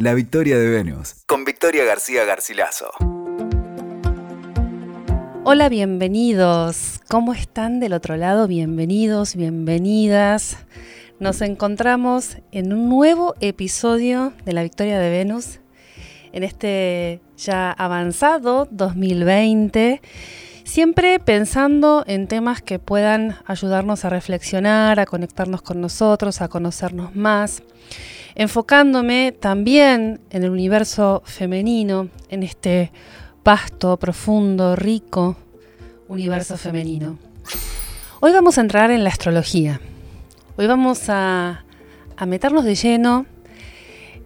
La victoria de Venus, con Victoria García Garcilaso. Hola, bienvenidos. ¿Cómo están del otro lado? Bienvenidos, bienvenidas. Nos encontramos en un nuevo episodio de La Victoria de Venus, en este ya avanzado 2020, siempre pensando en temas que puedan ayudarnos a reflexionar, a conectarnos con nosotros, a conocernos más, enfocándome también en el universo femenino, en este vasto, profundo, rico universo femenino. Hoy vamos a entrar en la astrología. Hoy vamos a, a meternos de lleno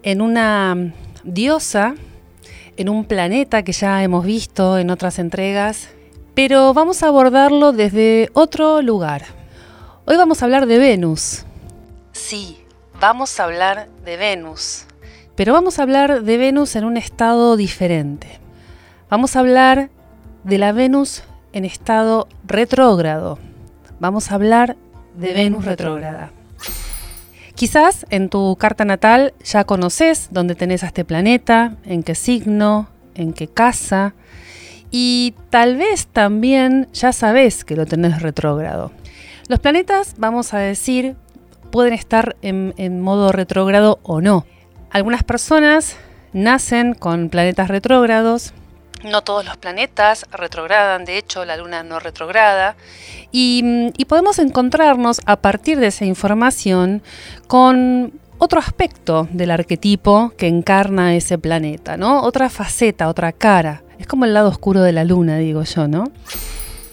en una diosa, en un planeta que ya hemos visto en otras entregas, pero vamos a abordarlo desde otro lugar. Hoy vamos a hablar de Venus. Sí, vamos a hablar de Venus, pero vamos a hablar de Venus en un estado diferente. Vamos a hablar de la Venus en estado retrógrado. Vamos a hablar de Venus retrógrada. Quizás en tu carta natal ya conoces dónde tenés a este planeta, en qué signo, en qué casa, y tal vez también ya sabes que lo tenés retrógrado. Los planetas, vamos a decir, pueden estar en, modo retrógrado o no. Algunas personas nacen con planetas retrógrados, no todos los planetas retrogradan, de hecho la Luna no retrograda, y, y, podemos encontrarnos a partir de esa información con otro aspecto del arquetipo que encarna ese planeta, ¿no? Otra faceta, otra cara. Es como el lado oscuro de la Luna, digo yo, ¿no?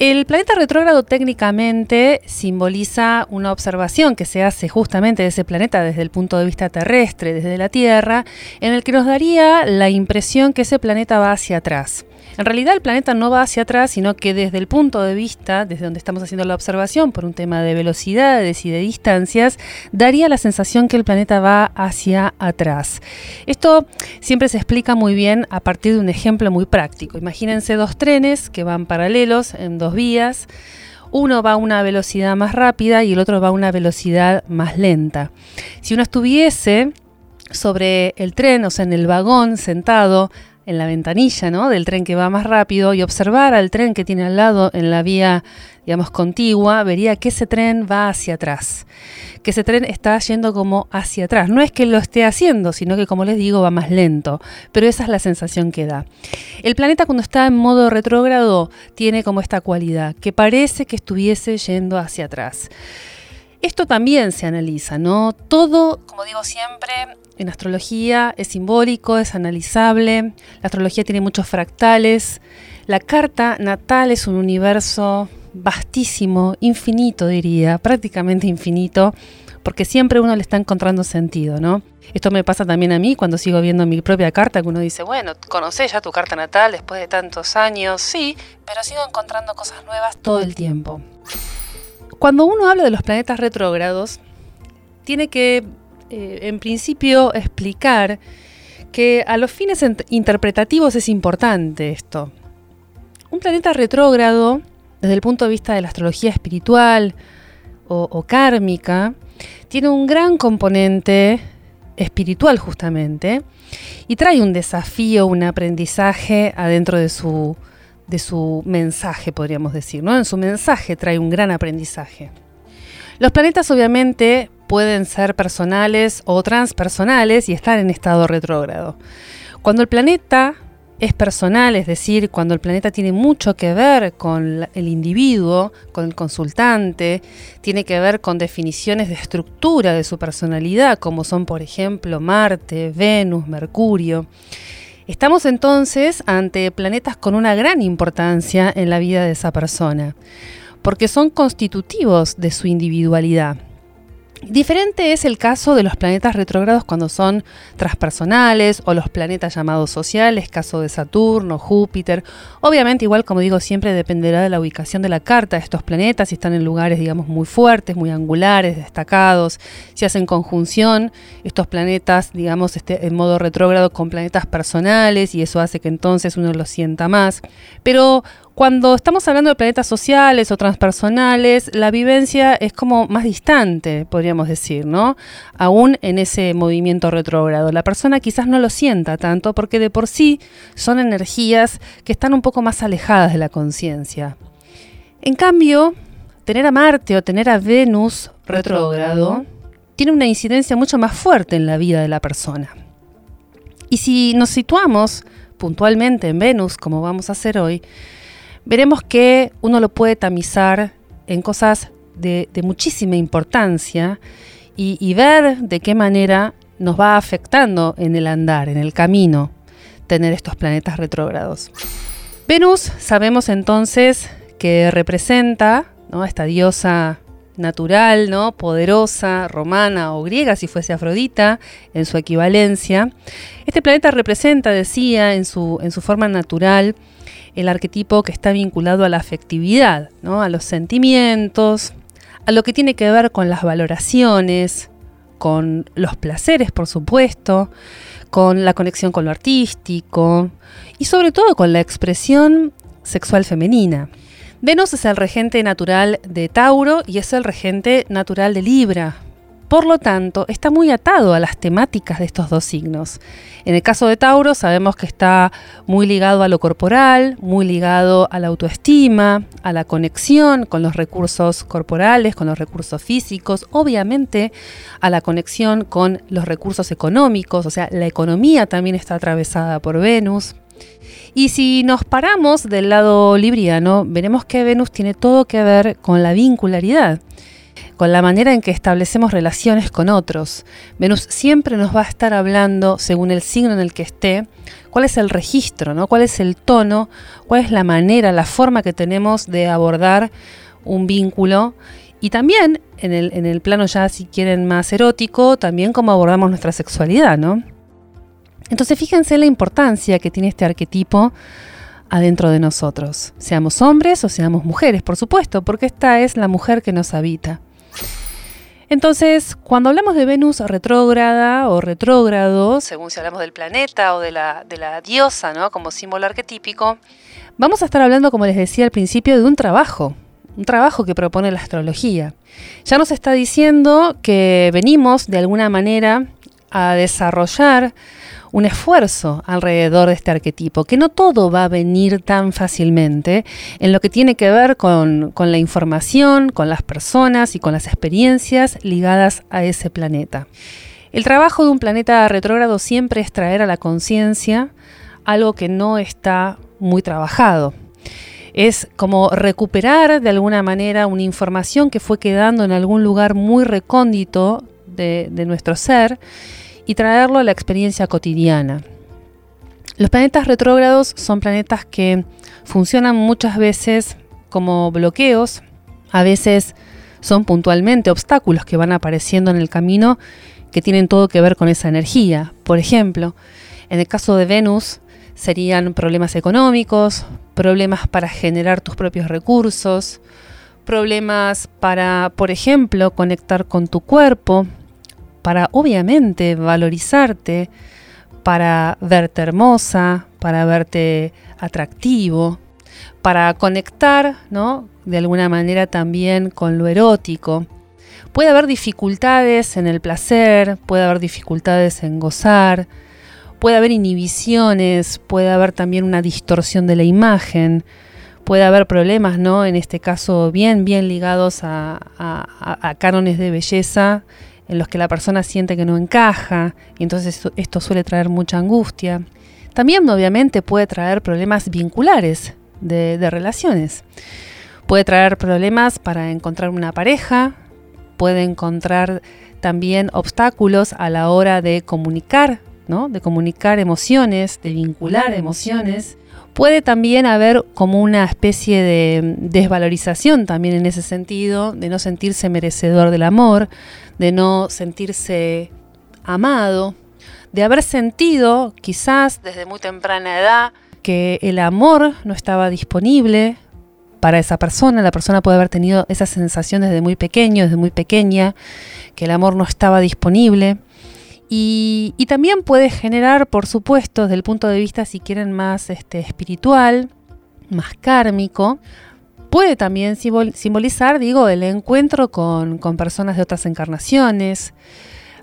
El planeta retrógrado técnicamente simboliza una observación que se hace justamente de ese planeta desde el punto de vista terrestre, desde la Tierra, en el que nos daría la impresión que ese planeta va hacia atrás. En realidad el planeta no va hacia atrás, sino que desde el punto de vista, desde donde estamos haciendo la observación, por un tema de velocidades y de distancias, daría la sensación que el planeta va hacia atrás. Esto siempre se explica muy bien a partir de un ejemplo muy práctico. Imagínense dos trenes que van paralelos en dos vías. Uno va a una velocidad más rápida y el otro va a una velocidad más lenta. Si uno estuviese sobre el tren, o sea, en el vagón, sentado en la ventanilla ¿no? del tren que va más rápido y observar al tren que tiene al lado en la vía, digamos, contigua, vería que ese tren va hacia atrás, que ese tren está yendo como hacia atrás. No es que lo esté haciendo, sino que, como les digo, va más lento, pero esa es la sensación que da. El planeta cuando está en modo retrógrado tiene como esta cualidad, que parece que estuviese yendo hacia atrás. Esto también se analiza, ¿no? Todo, como digo siempre, en astrología es simbólico, es analizable, la astrología tiene muchos fractales, la carta natal es un universo vastísimo, infinito diría, prácticamente infinito, porque siempre uno le está encontrando sentido, ¿no? Esto me pasa también a mí cuando sigo viendo mi propia carta, que uno dice, bueno, conoces ya tu carta natal después de tantos años, sí, pero sigo encontrando cosas nuevas todo el tiempo. Cuando uno habla de los planetas retrógrados, tiene que eh, en principio explicar que a los fines interpretativos es importante esto. Un planeta retrógrado, desde el punto de vista de la astrología espiritual o, o kármica, tiene un gran componente espiritual justamente y trae un desafío, un aprendizaje adentro de su, de su mensaje, podríamos decir. ¿no? En su mensaje trae un gran aprendizaje. Los planetas obviamente pueden ser personales o transpersonales y estar en estado retrógrado. Cuando el planeta es personal, es decir, cuando el planeta tiene mucho que ver con el individuo, con el consultante, tiene que ver con definiciones de estructura de su personalidad, como son, por ejemplo, Marte, Venus, Mercurio. Estamos entonces ante planetas con una gran importancia en la vida de esa persona, porque son constitutivos de su individualidad. Diferente es el caso de los planetas retrógrados cuando son transpersonales o los planetas llamados sociales, caso de Saturno, Júpiter. Obviamente, igual como digo, siempre dependerá de la ubicación de la carta de estos planetas, si están en lugares, digamos, muy fuertes, muy angulares, destacados, si hacen conjunción estos planetas, digamos, este, en modo retrógrado con planetas personales y eso hace que entonces uno los sienta más. Pero Cuando estamos hablando de planetas sociales o transpersonales, la vivencia es como más distante, podríamos decir, ¿no? Aún en ese movimiento retrógrado. La persona quizás no lo sienta tanto porque de por sí son energías que están un poco más alejadas de la conciencia. En cambio, tener a Marte o tener a Venus retrógrado tiene una incidencia mucho más fuerte en la vida de la persona. Y si nos situamos puntualmente en Venus, como vamos a hacer hoy, veremos que uno lo puede tamizar en cosas de, muchísima importancia y, ver de qué manera nos va afectando en el andar, en el camino, tener estos planetas retrógrados. Venus sabemos entonces que representa ¿no? esta diosa natural, ¿no? poderosa, romana o griega, si fuese Afrodita, en su equivalencia. Este planeta representa, decía, en su, en su forma natural, el arquetipo que está vinculado a la afectividad, ¿no? a los sentimientos, a lo que tiene que ver con las valoraciones, con los placeres, por supuesto, con la conexión con lo artístico y sobre todo con la expresión sexual femenina. Venus es el regente natural de Tauro y es el regente natural de Libra, por lo tanto, está muy atado a las temáticas de estos dos signos. En el caso de Tauro sabemos que está muy ligado a lo corporal, muy ligado a la autoestima, a la conexión con los recursos corporales, con los recursos físicos, obviamente a la conexión con los recursos económicos, o sea, la economía también está atravesada por Venus. Y si nos paramos del lado libriano, veremos que Venus tiene todo que ver con la vincularidad con la manera en que establecemos relaciones con otros. Venus siempre nos va a estar hablando, según el signo en el que esté, cuál es el registro, ¿no? cuál es el tono, cuál es la manera, la forma que tenemos de abordar un vínculo y también en el, en el plano ya, si quieren, más erótico, también cómo abordamos nuestra sexualidad, ¿no? Entonces fíjense la importancia que tiene este arquetipo adentro de nosotros, seamos hombres o seamos mujeres, por supuesto, porque esta es la mujer que nos habita. Entonces, cuando hablamos de Venus retrógrada o retrógrado, según si hablamos del planeta o de la, diosa, ¿no? Como símbolo arquetípico, vamos a estar hablando, como les decía al principio, de un trabajo, un trabajo que propone la astrología. Ya nos está diciendo que venimos de alguna manera a desarrollar un esfuerzo alrededor de este arquetipo, que no todo va a venir tan fácilmente en lo que tiene que ver con, la información, con las personas y con las experiencias ligadas a ese planeta. El trabajo de un planeta retrógrado siempre es traer a la conciencia algo que no está muy trabajado. Es como recuperar de alguna manera una información que fue quedando en algún lugar muy recóndito de, de nuestro ser y traerlo a la experiencia cotidiana. Los planetas retrógrados son planetas que funcionan muchas veces como bloqueos, a veces son puntualmente obstáculos que van apareciendo en el camino que tienen todo que ver con esa energía. Por ejemplo, en el caso de Venus serían problemas económicos, problemas para generar tus propios recursos, problemas para, por ejemplo, conectar con tu cuerpo, para obviamente valorizarte, para verte hermosa, para verte atractivo, para conectar, ¿no? De alguna manera también con lo erótico. Puede haber dificultades en el placer, puede haber dificultades en gozar, puede haber inhibiciones, puede haber también una distorsión de la imagen, puede haber problemas, ¿no? En este caso, bien, bien ligados a, a cánones de belleza en los que la persona siente que no encaja y entonces esto, suele traer mucha angustia. También obviamente puede traer problemas vinculares de, de relaciones. Puede traer problemas para encontrar una pareja, puede encontrar también obstáculos a la hora de comunicar, ¿no? de comunicar emociones, de vincular emociones. Puede también haber como una especie de desvalorización también en ese sentido, de no sentirse merecedor del amor, de no sentirse amado, de haber sentido quizás desde muy temprana edad que el amor no estaba disponible para esa persona. La persona puede haber tenido esas sensaciones desde muy pequeño, desde muy pequeña, que el amor no estaba disponible. Y, también puede generar, por supuesto, desde el punto de vista, si quieren, más este, espiritual, más kármico, puede también simbolizar, digo, el encuentro con, con personas de otras encarnaciones,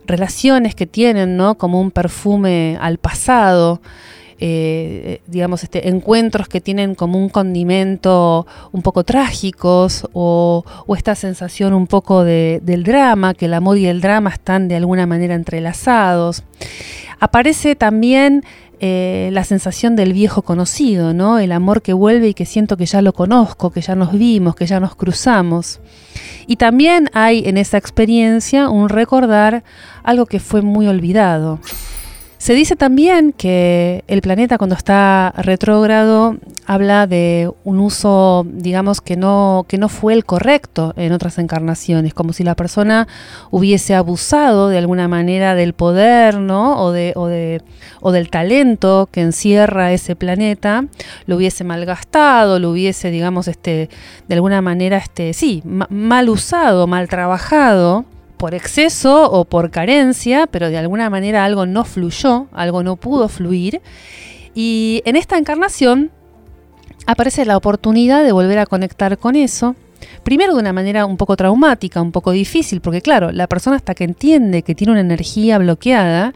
relaciones que tienen, ¿no? Como un perfume al pasado, eh, digamos, este, encuentros que tienen como un condimento un poco trágicos o, esta sensación un poco de, del drama, que el amor y el drama están de alguna manera entrelazados. Aparece también eh, la sensación del viejo conocido, ¿no? El amor que vuelve y que siento que ya lo conozco, que ya nos vimos, que ya nos cruzamos. Y también hay en esa experiencia un recordar algo que fue muy olvidado. Se dice también que el planeta cuando está retrógrado habla de un uso, digamos, que no, que no fue el correcto en otras encarnaciones, como si la persona hubiese abusado de alguna manera del poder, ¿no? O, de, o, de, o del talento que encierra ese planeta, lo hubiese malgastado, lo hubiese, digamos, este, de alguna manera, este, sí, mal usado, mal trabajado por exceso o por carencia, pero de alguna manera algo no fluyó, algo no pudo fluir. Y en esta encarnación aparece la oportunidad de volver a conectar con eso. Primero de una manera un poco traumática, un poco difícil, porque claro, la persona hasta que entiende que tiene una energía bloqueada,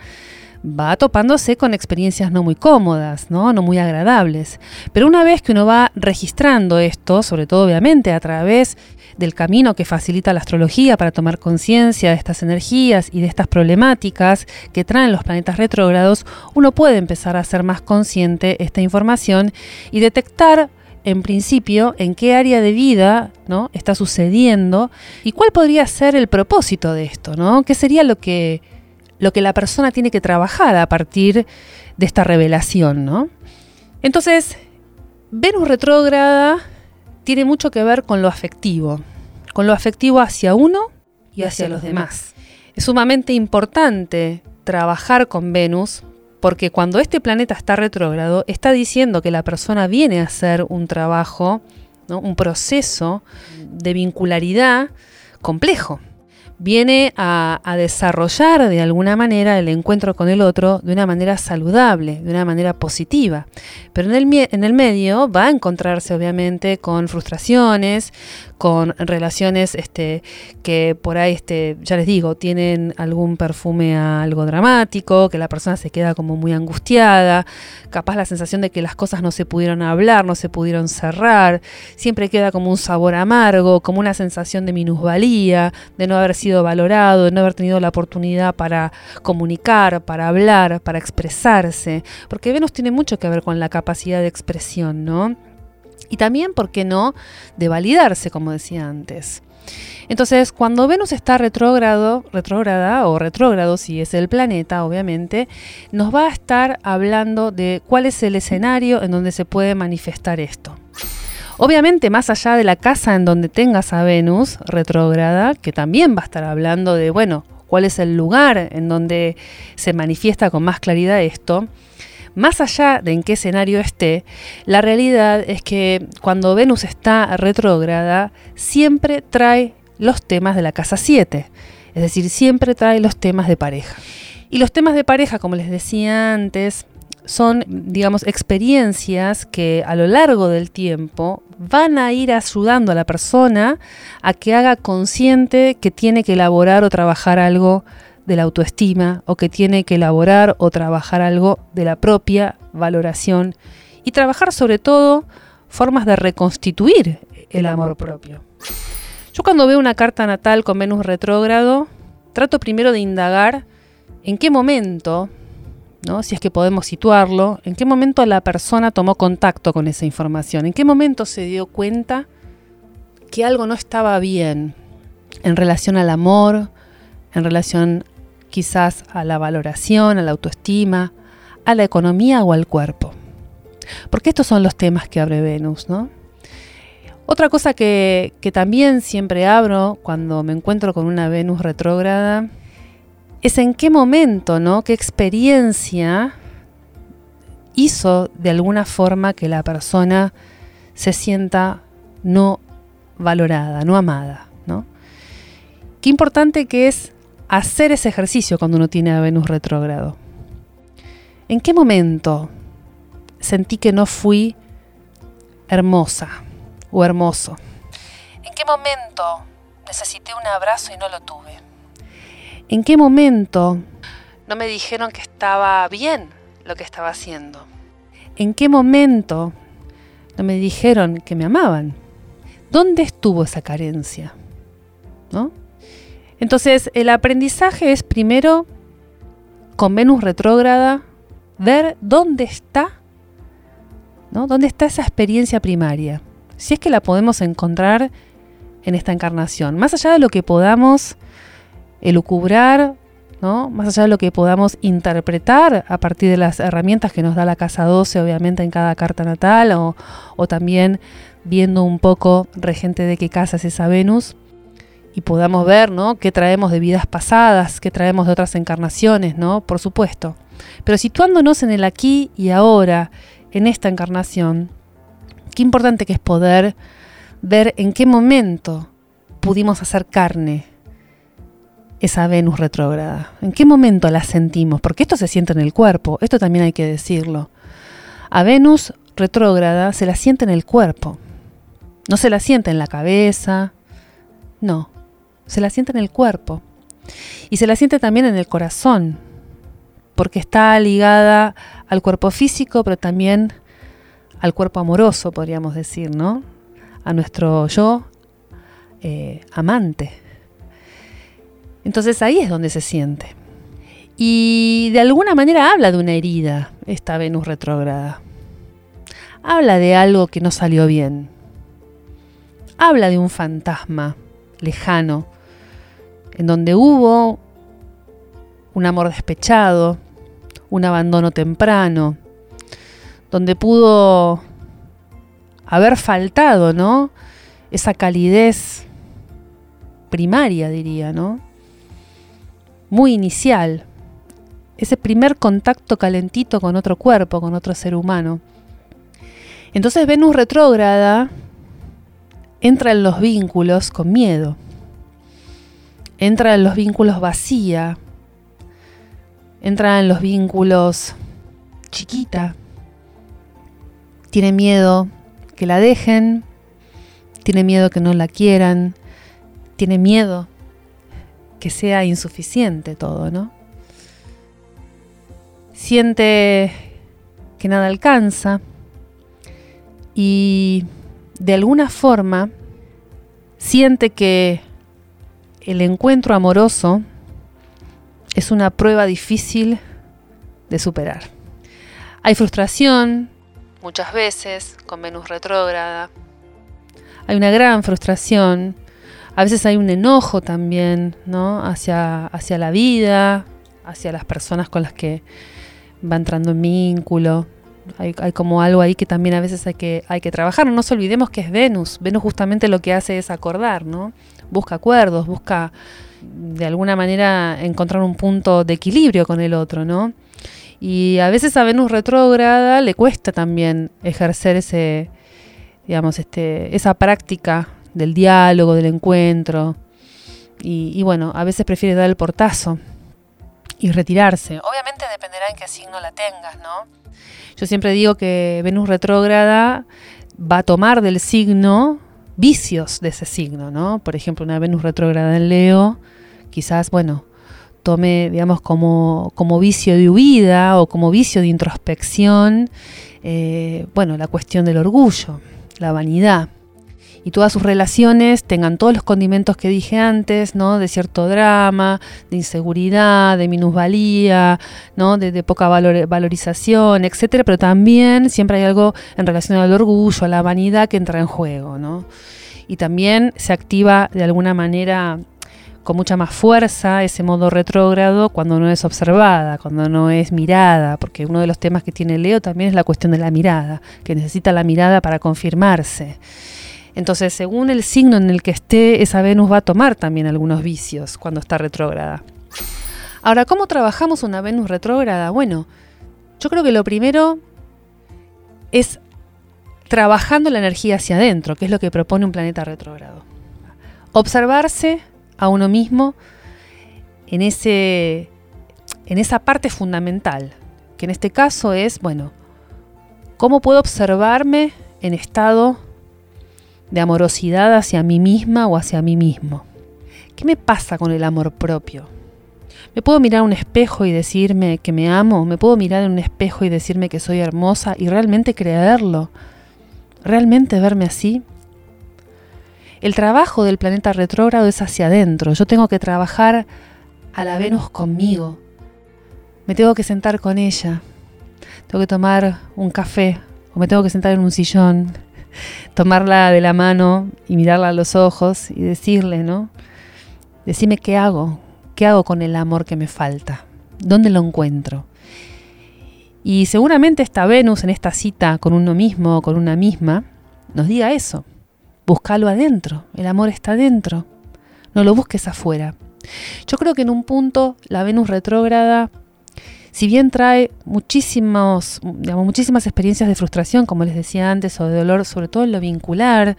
va topándose con experiencias no muy cómodas, ¿no? no muy agradables. Pero una vez que uno va registrando esto, sobre todo obviamente a través del camino que facilita la astrología para tomar conciencia de estas energías y de estas problemáticas que traen los planetas retrógrados, uno puede empezar a ser más consciente esta información y detectar en principio en qué área de vida ¿no? está sucediendo y cuál podría ser el propósito de esto, ¿no? ¿Qué sería lo que, lo que la persona tiene que trabajar a partir de esta revelación, ¿no? Entonces, Venus retrógrada tiene mucho que ver con lo afectivo, con lo afectivo hacia uno y hacia los demás. Es sumamente importante trabajar con Venus porque cuando este planeta está retrógrado, está diciendo que la persona viene a hacer un trabajo, un proceso de vincularidad complejo viene a, desarrollar de alguna manera el encuentro con el otro de una manera saludable, de una manera positiva. Pero en el, medio va a encontrarse obviamente con frustraciones, con relaciones este, que por ahí, este, ya les digo, tienen algún perfume algo dramático, que la persona se queda como muy angustiada, capaz la sensación de que las cosas no se pudieron hablar, no se pudieron cerrar, siempre queda como un sabor amargo, como una sensación de minusvalía, de no haber sido valorado, de no haber tenido la oportunidad para comunicar, para hablar, para expresarse, porque Venus tiene mucho que ver con la capacidad de expresión, ¿no? y también, ¿por qué no?, de validarse, como decía antes. Entonces, cuando Venus está retrógrado, retrógrada o retrógrado, si es el planeta, obviamente, nos va a estar hablando de cuál es el escenario en donde se puede manifestar esto. Obviamente, más allá de la casa en donde tengas a Venus retrógrada, que también va a estar hablando de, bueno, cuál es el lugar en donde se manifiesta con más claridad esto, más allá de en qué escenario esté, la realidad es que cuando Venus está retrógrada, siempre trae los temas de la casa 7, es decir, siempre trae los temas de pareja. Y los temas de pareja, como les decía antes, son, digamos, experiencias que a lo largo del tiempo van a ir ayudando a la persona a que haga consciente que tiene que elaborar o trabajar algo de la autoestima o que tiene que elaborar o trabajar algo de la propia valoración y trabajar sobre todo formas de reconstituir el amor propio. Yo cuando veo una carta natal con Venus retrógrado, trato primero de indagar en qué momento, si es que podemos situarlo, en qué momento la persona tomó contacto con esa información, en qué momento se dio cuenta que algo no estaba bien en relación al amor, en relación quizás a la valoración, a la autoestima, a la economía o al cuerpo. Porque estos son los temas que abre Venus. Otra cosa que, también siempre abro cuando me encuentro con una Venus retrógrada es en qué momento, ¿no? ¿Qué experiencia hizo de alguna forma que la persona se sienta no valorada, no amada, ¿no? Qué importante que es hacer ese ejercicio cuando uno tiene a Venus retrógrado. ¿En qué momento sentí que no fui hermosa o hermoso? ¿En qué momento necesité un abrazo y no lo tuve? ¿En qué momento no me dijeron que estaba bien lo que estaba haciendo? ¿En qué momento no me dijeron que me amaban? ¿Dónde estuvo esa carencia? ¿No? Entonces, el aprendizaje es primero, con Venus retrógrada, ver dónde está, ¿no? ¿Dónde está esa experiencia primaria? Si es que la podemos encontrar en esta encarnación. Más allá de lo que podamos elucubrar, ¿no? más allá de lo que podamos interpretar a partir de las herramientas que nos da la casa 12, obviamente en cada carta natal, o, o también viendo un poco regente de qué casa es esa Venus, y podamos ver ¿no? qué traemos de vidas pasadas, qué traemos de otras encarnaciones, ¿no? por supuesto. Pero situándonos en el aquí y ahora, en esta encarnación, qué importante que es poder ver en qué momento pudimos hacer carne esa Venus retrógrada. ¿En qué momento la sentimos? Porque esto se siente en el cuerpo, esto también hay que decirlo. A Venus retrógrada se la siente en el cuerpo. No se la siente en la cabeza, no, se la siente en el cuerpo. Y se la siente también en el corazón, porque está ligada al cuerpo físico, pero también al cuerpo amoroso, podríamos decir, ¿no? A nuestro yo eh, amante. Entonces ahí es donde se siente. Y de alguna manera habla de una herida, esta Venus retrógrada. Habla de algo que no salió bien. Habla de un fantasma lejano, en donde hubo un amor despechado, un abandono temprano, donde pudo haber faltado, ¿no? Esa calidez primaria, diría, ¿no? Muy inicial. Ese primer contacto calentito con otro cuerpo, con otro ser humano. Entonces Venus retrógrada entra en los vínculos con miedo. Entra en los vínculos vacía, entra en los vínculos chiquita, tiene miedo que la dejen, tiene miedo que no la quieran, tiene miedo que sea insuficiente todo, ¿no? Siente que nada alcanza y de alguna forma siente que el encuentro amoroso es una prueba difícil de superar. Hay frustración, muchas veces, con Venus retrógrada. Hay una gran frustración. A veces hay un enojo también, ¿no? Hacia, hacia la vida, hacia las personas con las que va entrando en vínculo. Hay, hay, como algo ahí que también a veces hay que, hay que trabajar. No nos olvidemos que es Venus. Venus justamente lo que hace es acordar, ¿no? Busca acuerdos, busca de alguna manera encontrar un punto de equilibrio con el otro, ¿no? Y a veces a Venus retrógrada le cuesta también ejercer ese, digamos, este, esa práctica del diálogo, del encuentro. Y, bueno, a veces prefiere dar el portazo y retirarse. Obviamente dependerá en qué signo la tengas, ¿no? Yo siempre digo que Venus retrógrada va a tomar del signo vicios de ese signo, ¿no? Por ejemplo, una Venus retrógrada en Leo, quizás, bueno, tome, digamos, como, como vicio de huida o como vicio de introspección, eh, bueno, la cuestión del orgullo, la vanidad y todas sus relaciones tengan todos los condimentos que dije antes, ¿no? De cierto drama, de inseguridad, de minusvalía, ¿no? De, de poca valor, valorización, etcétera, pero también siempre hay algo en relación al orgullo, a la vanidad que entra en juego, ¿no? Y también se activa de alguna manera con mucha más fuerza ese modo retrógrado cuando no es observada, cuando no es mirada, porque uno de los temas que tiene Leo también es la cuestión de la mirada, que necesita la mirada para confirmarse. Entonces, según el signo en el que esté, esa Venus va a tomar también algunos vicios cuando está retrógrada. Ahora, ¿cómo trabajamos una Venus retrógrada? Bueno, yo creo que lo primero es trabajando la energía hacia adentro, que es lo que propone un planeta retrógrado. Observarse a uno mismo en, ese, en esa parte fundamental, que en este caso es, bueno, ¿cómo puedo observarme en estado de amorosidad hacia mí misma o hacia mí mismo. ¿Qué me pasa con el amor propio? ¿Me puedo mirar a un espejo y decirme que me amo? ¿Me puedo mirar en un espejo y decirme que soy hermosa y realmente creerlo? ¿Realmente verme así? El trabajo del planeta retrógrado es hacia adentro. Yo tengo que trabajar a la Venus conmigo. Me tengo que sentar con ella. Tengo que tomar un café o me tengo que sentar en un sillón, tomarla de la mano y mirarla a los ojos y decirle, ¿no? Decime qué hago, qué hago con el amor que me falta, dónde lo encuentro. Y seguramente esta Venus en esta cita con uno mismo, con una misma, nos diga eso. Búscalo adentro, el amor está adentro. No lo busques afuera. Yo creo que en un punto la Venus retrógrada, si bien trae muchísimos, muchísimas experiencias de frustración, como les decía antes, o de dolor, sobre todo en lo vincular,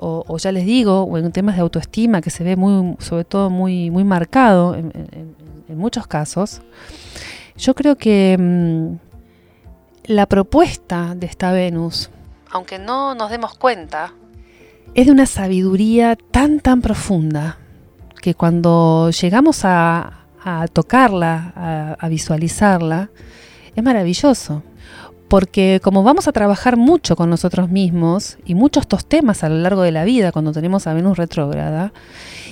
o, ya les digo, o en temas de autoestima, que se ve muy, sobre todo muy, muy marcado en, muchos casos, yo creo que mm, la propuesta de esta Venus, aunque no nos demos cuenta, es de una sabiduría tan, tan profunda que cuando llegamos a, tocarla, a, visualizarla, es maravilloso. Porque como vamos a trabajar mucho con nosotros mismos y muchos estos temas a lo largo de la vida cuando tenemos a Venus retrógrada,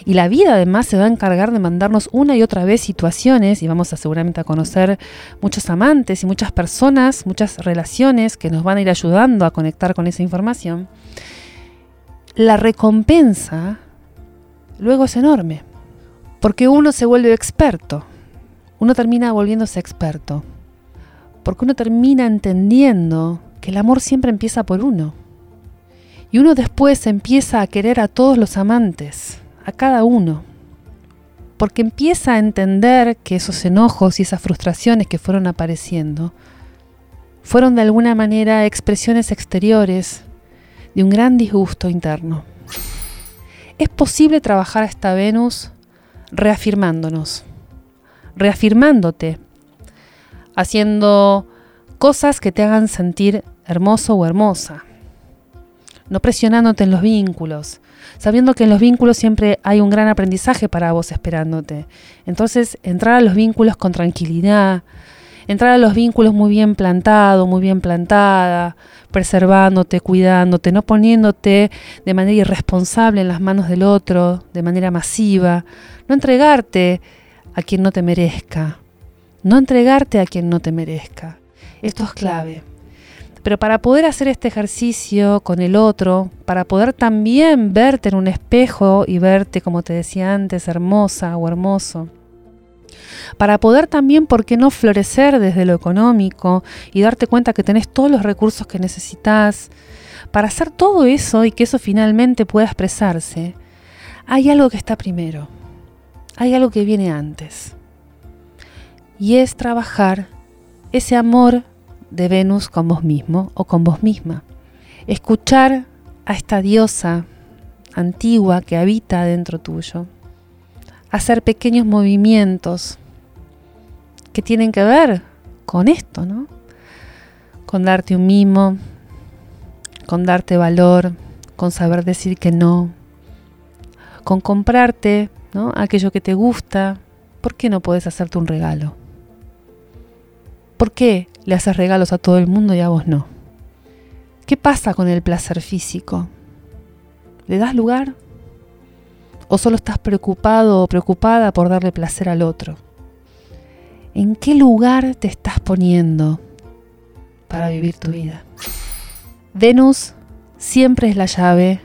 y la vida además se va a encargar de mandarnos una y otra vez situaciones y vamos a seguramente a conocer muchos amantes y muchas personas, muchas relaciones que nos van a ir ayudando a conectar con esa información la recompensa luego es enorme, porque uno se vuelve experto, uno termina volviéndose experto, porque uno termina entendiendo que el amor siempre empieza por uno, y uno después empieza a querer a todos los amantes, a cada uno, porque empieza a entender que esos enojos y esas frustraciones que fueron apareciendo fueron de alguna manera expresiones exteriores de un gran disgusto interno. Es posible trabajar a esta Venus reafirmándonos, reafirmándote, haciendo cosas que te hagan sentir hermoso o hermosa, no presionándote en los vínculos, sabiendo que en los vínculos siempre hay un gran aprendizaje para vos esperándote. Entonces, entrar a los vínculos con tranquilidad, entrar a los vínculos muy bien plantado, muy bien plantada, preservándote, cuidándote, no poniéndote de manera irresponsable en las manos del otro, de manera masiva, no entregarte a quien no te merezca, no entregarte a quien no te merezca. Esto es clave. Pero para poder hacer este ejercicio con el otro, para poder también verte en un espejo y verte, como te decía antes, hermosa o hermoso, para poder también, ¿por qué no florecer desde lo económico y darte cuenta que tenés todos los recursos que necesitas? Para hacer todo eso y que eso finalmente pueda expresarse, hay algo que está primero, hay algo que viene antes. Y es trabajar ese amor de Venus con vos mismo o con vos misma. Escuchar a esta diosa antigua que habita dentro tuyo. Hacer pequeños movimientos que tienen que ver con esto, ¿no? Con darte un mimo, con darte valor, con saber decir que no, con comprarte ¿no? aquello que te gusta. ¿Por qué no puedes hacerte un regalo? ¿Por qué le haces regalos a todo el mundo y a vos no? ¿Qué pasa con el placer físico? ¿Le das lugar? ¿O solo estás preocupado o preocupada por darle placer al otro? ¿En qué lugar te estás poniendo para vivir tu vida? Venus siempre es la llave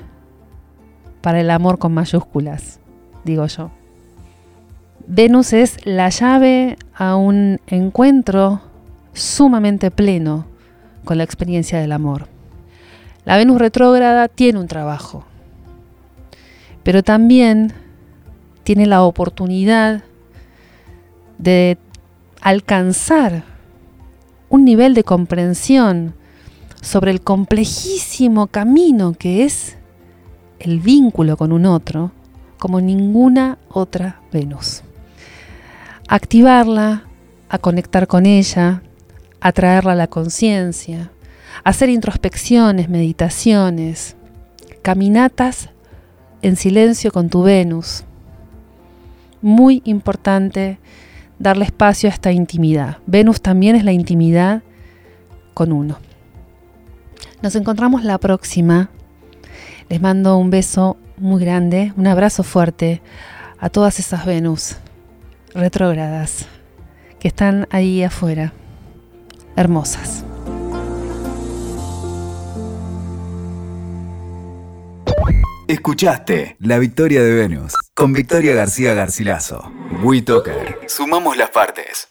para el amor con mayúsculas, digo yo. Venus es la llave a un encuentro sumamente pleno con la experiencia del amor. La Venus retrógrada tiene un trabajo, pero también tiene la oportunidad de alcanzar un nivel de comprensión sobre el complejísimo camino que es el vínculo con un otro como ninguna otra Venus. Activarla, a conectar con ella, a traerla a la conciencia, hacer introspecciones, meditaciones, caminatas en silencio con tu Venus. Muy importante darle espacio a esta intimidad. Venus también es la intimidad con uno. Nos encontramos la próxima. Les mando un beso muy grande, un abrazo fuerte a todas esas Venus retrógradas que están ahí afuera, hermosas. Escuchaste La Victoria de Venus con Victoria García Garcilaso. WeToker. Sumamos las partes.